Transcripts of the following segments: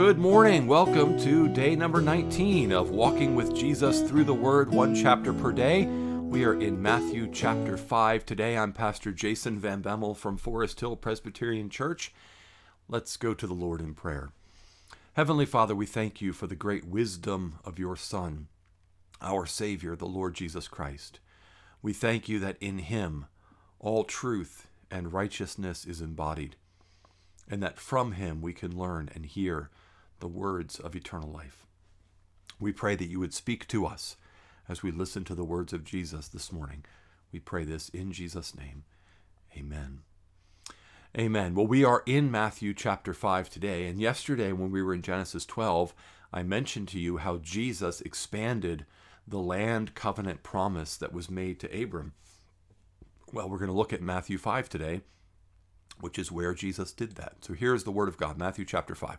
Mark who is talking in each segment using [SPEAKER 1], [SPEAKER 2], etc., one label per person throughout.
[SPEAKER 1] Good morning. Welcome to day number 19 of Walking with Jesus through the Word, one chapter per day. We are in Matthew chapter 5 today. I'm Pastor Jason Van Bemmel from Forest Hill Presbyterian Church. Let's go to the Lord in prayer. Heavenly Father, we thank you for the great wisdom of your Son, our Savior, the Lord Jesus Christ. We thank you that in him all truth and righteousness is embodied, and that from him we can learn and hear the words of eternal life. We pray that you would speak to us as we listen to the words of Jesus this morning. We pray this in Jesus' name. Amen. Amen. Well, we are in Matthew chapter 5 today, and yesterday when we were in Genesis 12, I mentioned to you how Jesus expanded the land covenant promise that was made to Abram. Well, we're going to look at Matthew 5 today, which is where Jesus did that. So here's the word of God, Matthew chapter 5.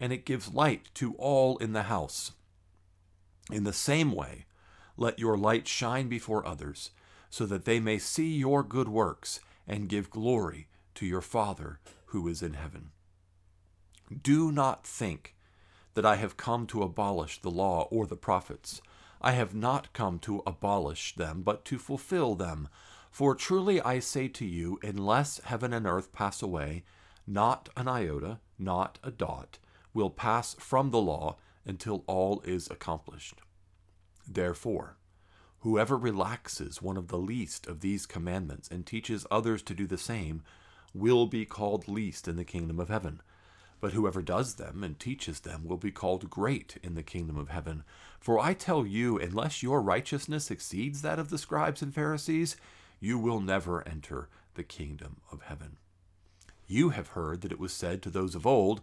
[SPEAKER 1] and it gives light to all in the house. In the same way, let your light shine before others, so that they may see your good works and give glory to your Father who is in heaven. Do not think that I have come to abolish the law or the prophets. I have not come to abolish them, but to fulfill them. For truly I say to you, unless heaven and earth pass away, not an iota, not a dot, will pass from the law until all is accomplished. Therefore, whoever relaxes one of the least of these commandments and teaches others to do the same will be called least in the kingdom of heaven. But whoever does them and teaches them will be called great in the kingdom of heaven. For I tell you, unless your righteousness exceeds that of the scribes and Pharisees, you will never enter the kingdom of heaven. You have heard that it was said to those of old,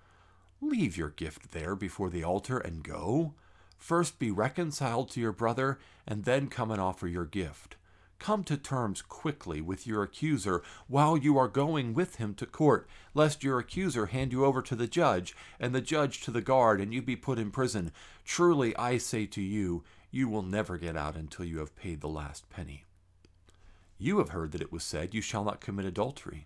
[SPEAKER 1] Leave your gift there before the altar and go. First be reconciled to your brother, and then come and offer your gift. Come to terms quickly with your accuser while you are going with him to court, lest your accuser hand you over to the judge, and the judge to the guard, and you be put in prison. Truly I say to you, you will never get out until you have paid the last penny. You have heard that it was said, You shall not commit adultery.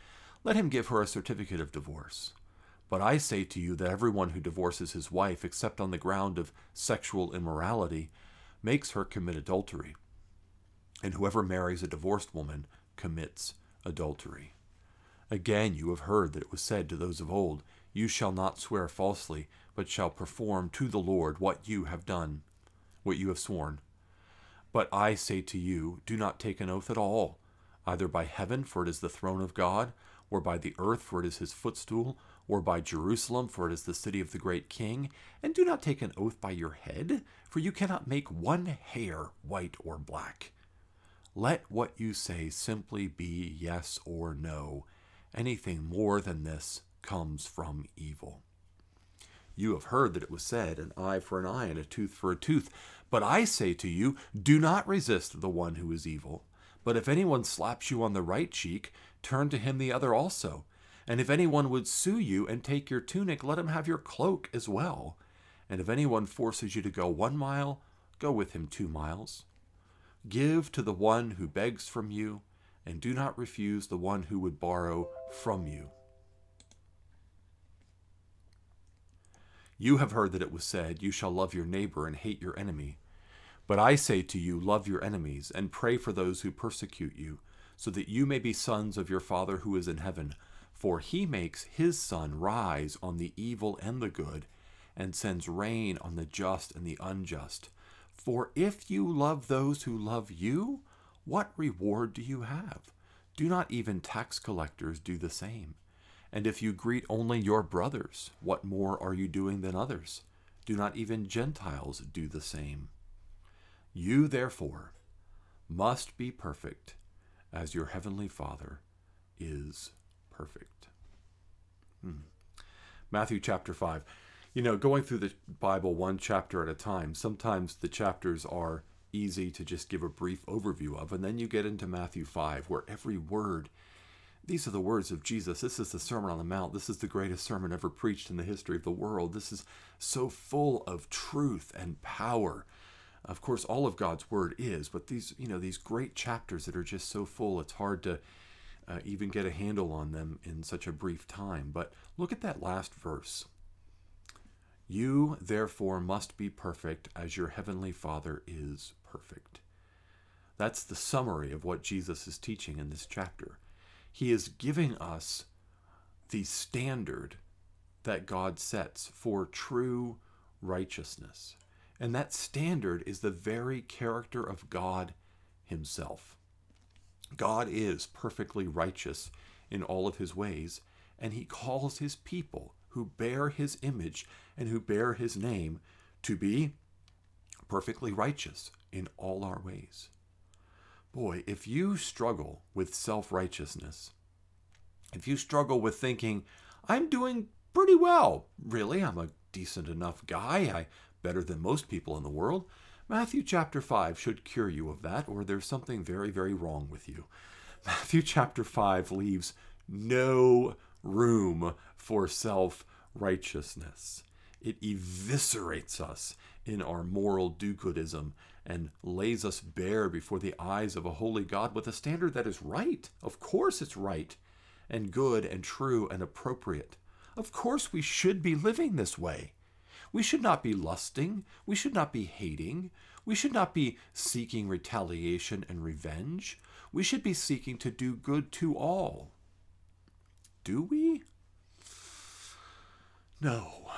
[SPEAKER 1] let him give her a certificate of divorce. But I say to you that everyone who divorces his wife, except on the ground of sexual immorality, makes her commit adultery. And whoever marries a divorced woman commits adultery. Again, you have heard that it was said to those of old, You shall not swear falsely, but shall perform to the Lord what you have done, what you have sworn. But I say to you, Do not take an oath at all, either by heaven, for it is the throne of God, or by the earth, for it is his footstool, or by Jerusalem, for it is the city of the great king. And do not take an oath by your head, for you cannot make one hair white or black. Let what you say simply be yes or no. Anything more than this comes from evil. You have heard that it was said, an eye for an eye and a tooth for a tooth. But I say to you, do not resist the one who is evil. But if anyone slaps you on the right cheek, turn to him the other also. And if anyone would sue you and take your tunic, let him have your cloak as well. And if anyone forces you to go one mile, go with him two miles. Give to the one who begs from you, and do not refuse the one who would borrow from you. You have heard that it was said, You shall love your neighbor and hate your enemy. But I say to you, Love your enemies, and pray for those who persecute you, so that you may be sons of your Father who is in heaven. For he makes his sun rise on the evil and the good, and sends rain on the just and the unjust. For if you love those who love you, what reward do you have? Do not even tax collectors do the same? And if you greet only your brothers, what more are you doing than others? Do not even Gentiles do the same? You, therefore, must be perfect as your heavenly Father is perfect. Hmm. Matthew chapter 5. You know, going through the Bible one chapter at a time, sometimes the chapters are easy to just give a brief overview of, and then you get into Matthew 5, where every word, these are the words of Jesus. This is the Sermon on the Mount. This is the greatest sermon ever preached in the history of the world. This is so full of truth and power. Of course, all of God's word is, but these, you know, these great chapters that are just so full, it's hard to uh, even get a handle on them in such a brief time. But look at that last verse. You, therefore, must be perfect as your heavenly Father is perfect. That's the summary of what Jesus is teaching in this chapter. He is giving us the standard that God sets for true righteousness. And that standard is the very character of God Himself. God is perfectly righteous in all of his ways, and he calls his people who bear his image and who bear his name to be perfectly righteous in all our ways. Boy, if you struggle with self righteousness, if you struggle with thinking, I'm doing pretty well, really, I'm a decent enough guy, I better than most people in the world, Matthew chapter 5 should cure you of that, or there's something very, very wrong with you. Matthew chapter 5 leaves no room for self righteousness. It eviscerates us in our moral do goodism and lays us bare before the eyes of a holy God with a standard that is right. Of course, it's right and good and true and appropriate. Of course, we should be living this way. We should not be lusting. We should not be hating. We should not be seeking retaliation and revenge. We should be seeking to do good to all. Do we? No,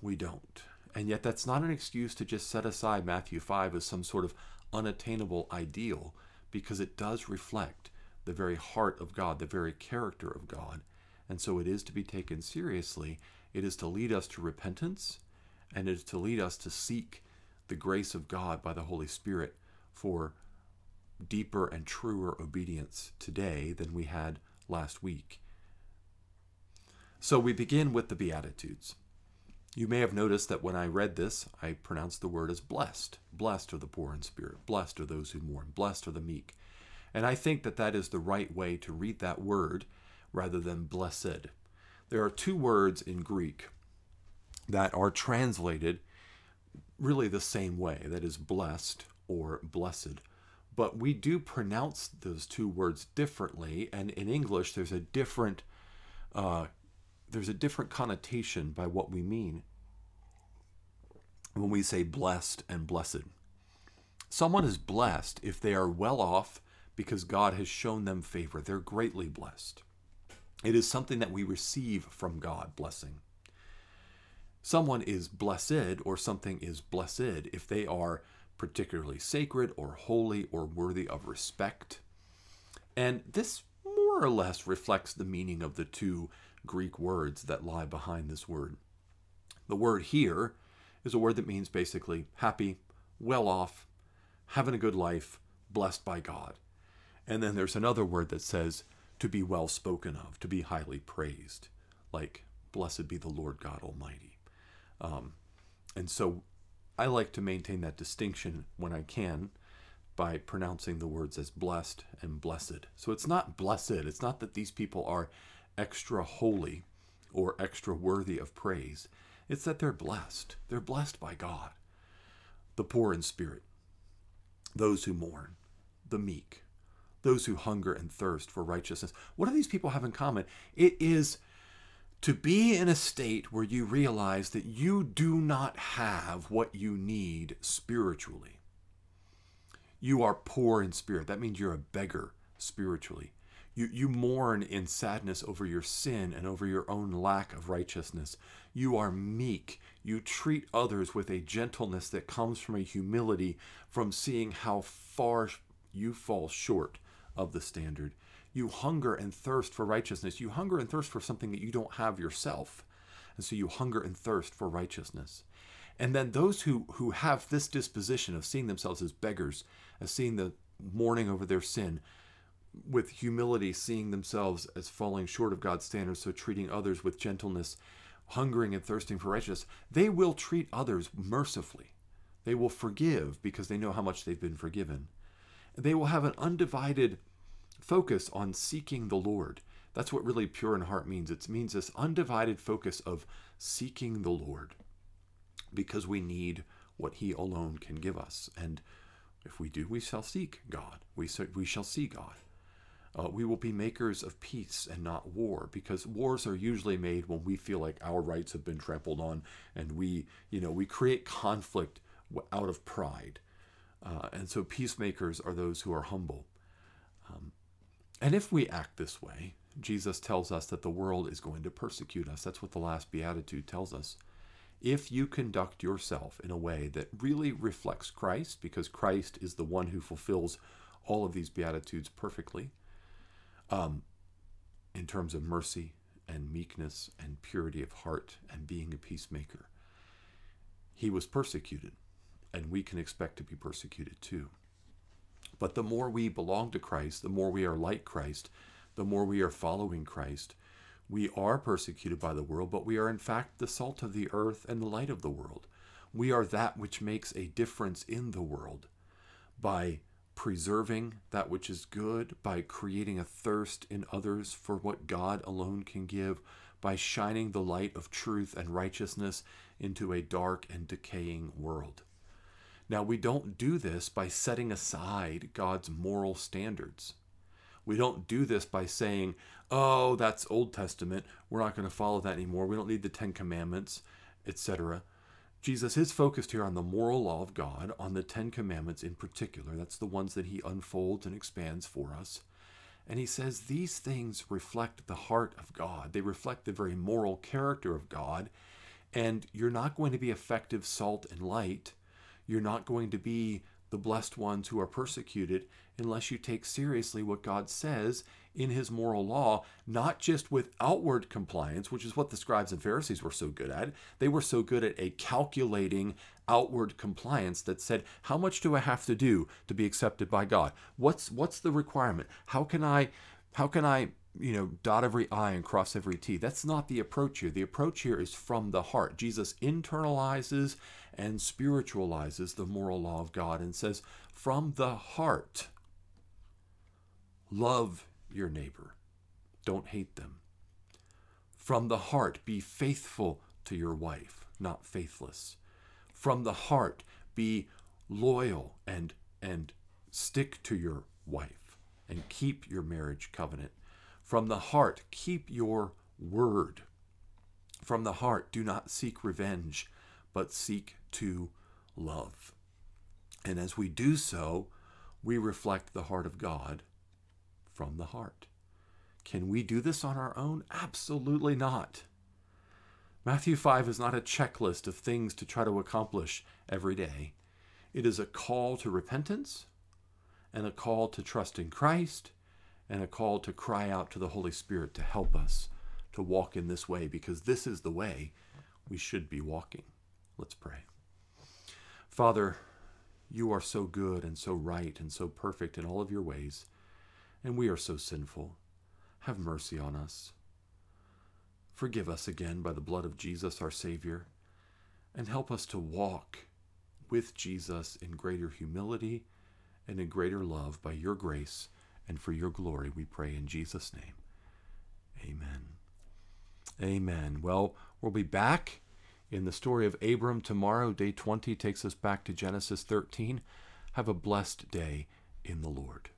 [SPEAKER 1] we don't. And yet, that's not an excuse to just set aside Matthew 5 as some sort of unattainable ideal, because it does reflect the very heart of God, the very character of God. And so it is to be taken seriously. It is to lead us to repentance and it is to lead us to seek the grace of God by the Holy Spirit for deeper and truer obedience today than we had last week. So we begin with the Beatitudes. You may have noticed that when I read this, I pronounced the word as blessed. Blessed are the poor in spirit. Blessed are those who mourn. Blessed are the meek. And I think that that is the right way to read that word rather than blessed. There are two words in Greek that are translated really the same way that is, blessed or blessed. But we do pronounce those two words differently, and in English, there's a different uh, there's a different connotation by what we mean when we say blessed and blessed. Someone is blessed if they are well off because God has shown them favor. They're greatly blessed. It is something that we receive from God, blessing. Someone is blessed or something is blessed if they are particularly sacred or holy or worthy of respect. And this more or less reflects the meaning of the two Greek words that lie behind this word. The word here is a word that means basically happy, well off, having a good life, blessed by God. And then there's another word that says to be well spoken of, to be highly praised, like blessed be the Lord God Almighty. Um, and so I like to maintain that distinction when I can by pronouncing the words as blessed and blessed. So it's not blessed, it's not that these people are extra holy or extra worthy of praise. It's that they're blessed. They're blessed by God. The poor in spirit, those who mourn, the meek, those who hunger and thirst for righteousness. What do these people have in common? It is to be in a state where you realize that you do not have what you need spiritually. You are poor in spirit. That means you're a beggar spiritually. You, you mourn in sadness over your sin and over your own lack of righteousness. You are meek. You treat others with a gentleness that comes from a humility from seeing how far you fall short of the standard. You hunger and thirst for righteousness. You hunger and thirst for something that you don't have yourself. And so you hunger and thirst for righteousness. And then those who, who have this disposition of seeing themselves as beggars, as seeing the mourning over their sin, with humility, seeing themselves as falling short of God's standards, so treating others with gentleness, hungering and thirsting for righteousness, they will treat others mercifully. They will forgive because they know how much they've been forgiven. They will have an undivided focus on seeking the Lord. That's what really pure in heart means. It means this undivided focus of seeking the Lord because we need what He alone can give us. And if we do, we shall seek God. We, we shall see God. Uh, we will be makers of peace and not war because wars are usually made when we feel like our rights have been trampled on and we, you know, we create conflict out of pride. Uh, and so peacemakers are those who are humble. And if we act this way, Jesus tells us that the world is going to persecute us. That's what the last beatitude tells us. If you conduct yourself in a way that really reflects Christ, because Christ is the one who fulfills all of these beatitudes perfectly, um, in terms of mercy and meekness and purity of heart and being a peacemaker, he was persecuted, and we can expect to be persecuted too. But the more we belong to Christ, the more we are like Christ, the more we are following Christ, we are persecuted by the world, but we are in fact the salt of the earth and the light of the world. We are that which makes a difference in the world by preserving that which is good, by creating a thirst in others for what God alone can give, by shining the light of truth and righteousness into a dark and decaying world. Now, we don't do this by setting aside God's moral standards. We don't do this by saying, oh, that's Old Testament. We're not going to follow that anymore. We don't need the Ten Commandments, etc. Jesus is focused here on the moral law of God, on the Ten Commandments in particular. That's the ones that he unfolds and expands for us. And he says these things reflect the heart of God, they reflect the very moral character of God. And you're not going to be effective salt and light you're not going to be the blessed ones who are persecuted unless you take seriously what God says in his moral law, not just with outward compliance, which is what the scribes and Pharisees were so good at. They were so good at a calculating outward compliance that said, how much do I have to do to be accepted by God? What's what's the requirement? How can I how can I you know, dot every I and cross every T. That's not the approach here. The approach here is from the heart. Jesus internalizes and spiritualizes the moral law of God and says, from the heart, love your neighbor, don't hate them. From the heart, be faithful to your wife, not faithless. From the heart, be loyal and and stick to your wife and keep your marriage covenant from the heart, keep your word. from the heart. Do not seek revenge, but seek to love. And as we do so, we reflect the heart of God from the heart. Can we do this on our own? Absolutely not. Matthew 5 is not a checklist of things to try to accomplish every day. It is a call to repentance and a call to trust in Christ and a call to cry out to the Holy Spirit to help us to walk in this way because this is the way we should be walking. Let's pray. Father, you are so good and so right and so perfect in all of your ways, and we are so sinful. Have mercy on us. Forgive us again by the blood of Jesus, our Savior, and help us to walk with Jesus in greater humility and in greater love by your grace and for your glory, we pray in Jesus' name. Amen. Amen. Well, we'll be back in the story of Abram tomorrow. Day 20 takes us back to Genesis 13. Have a blessed day in the Lord.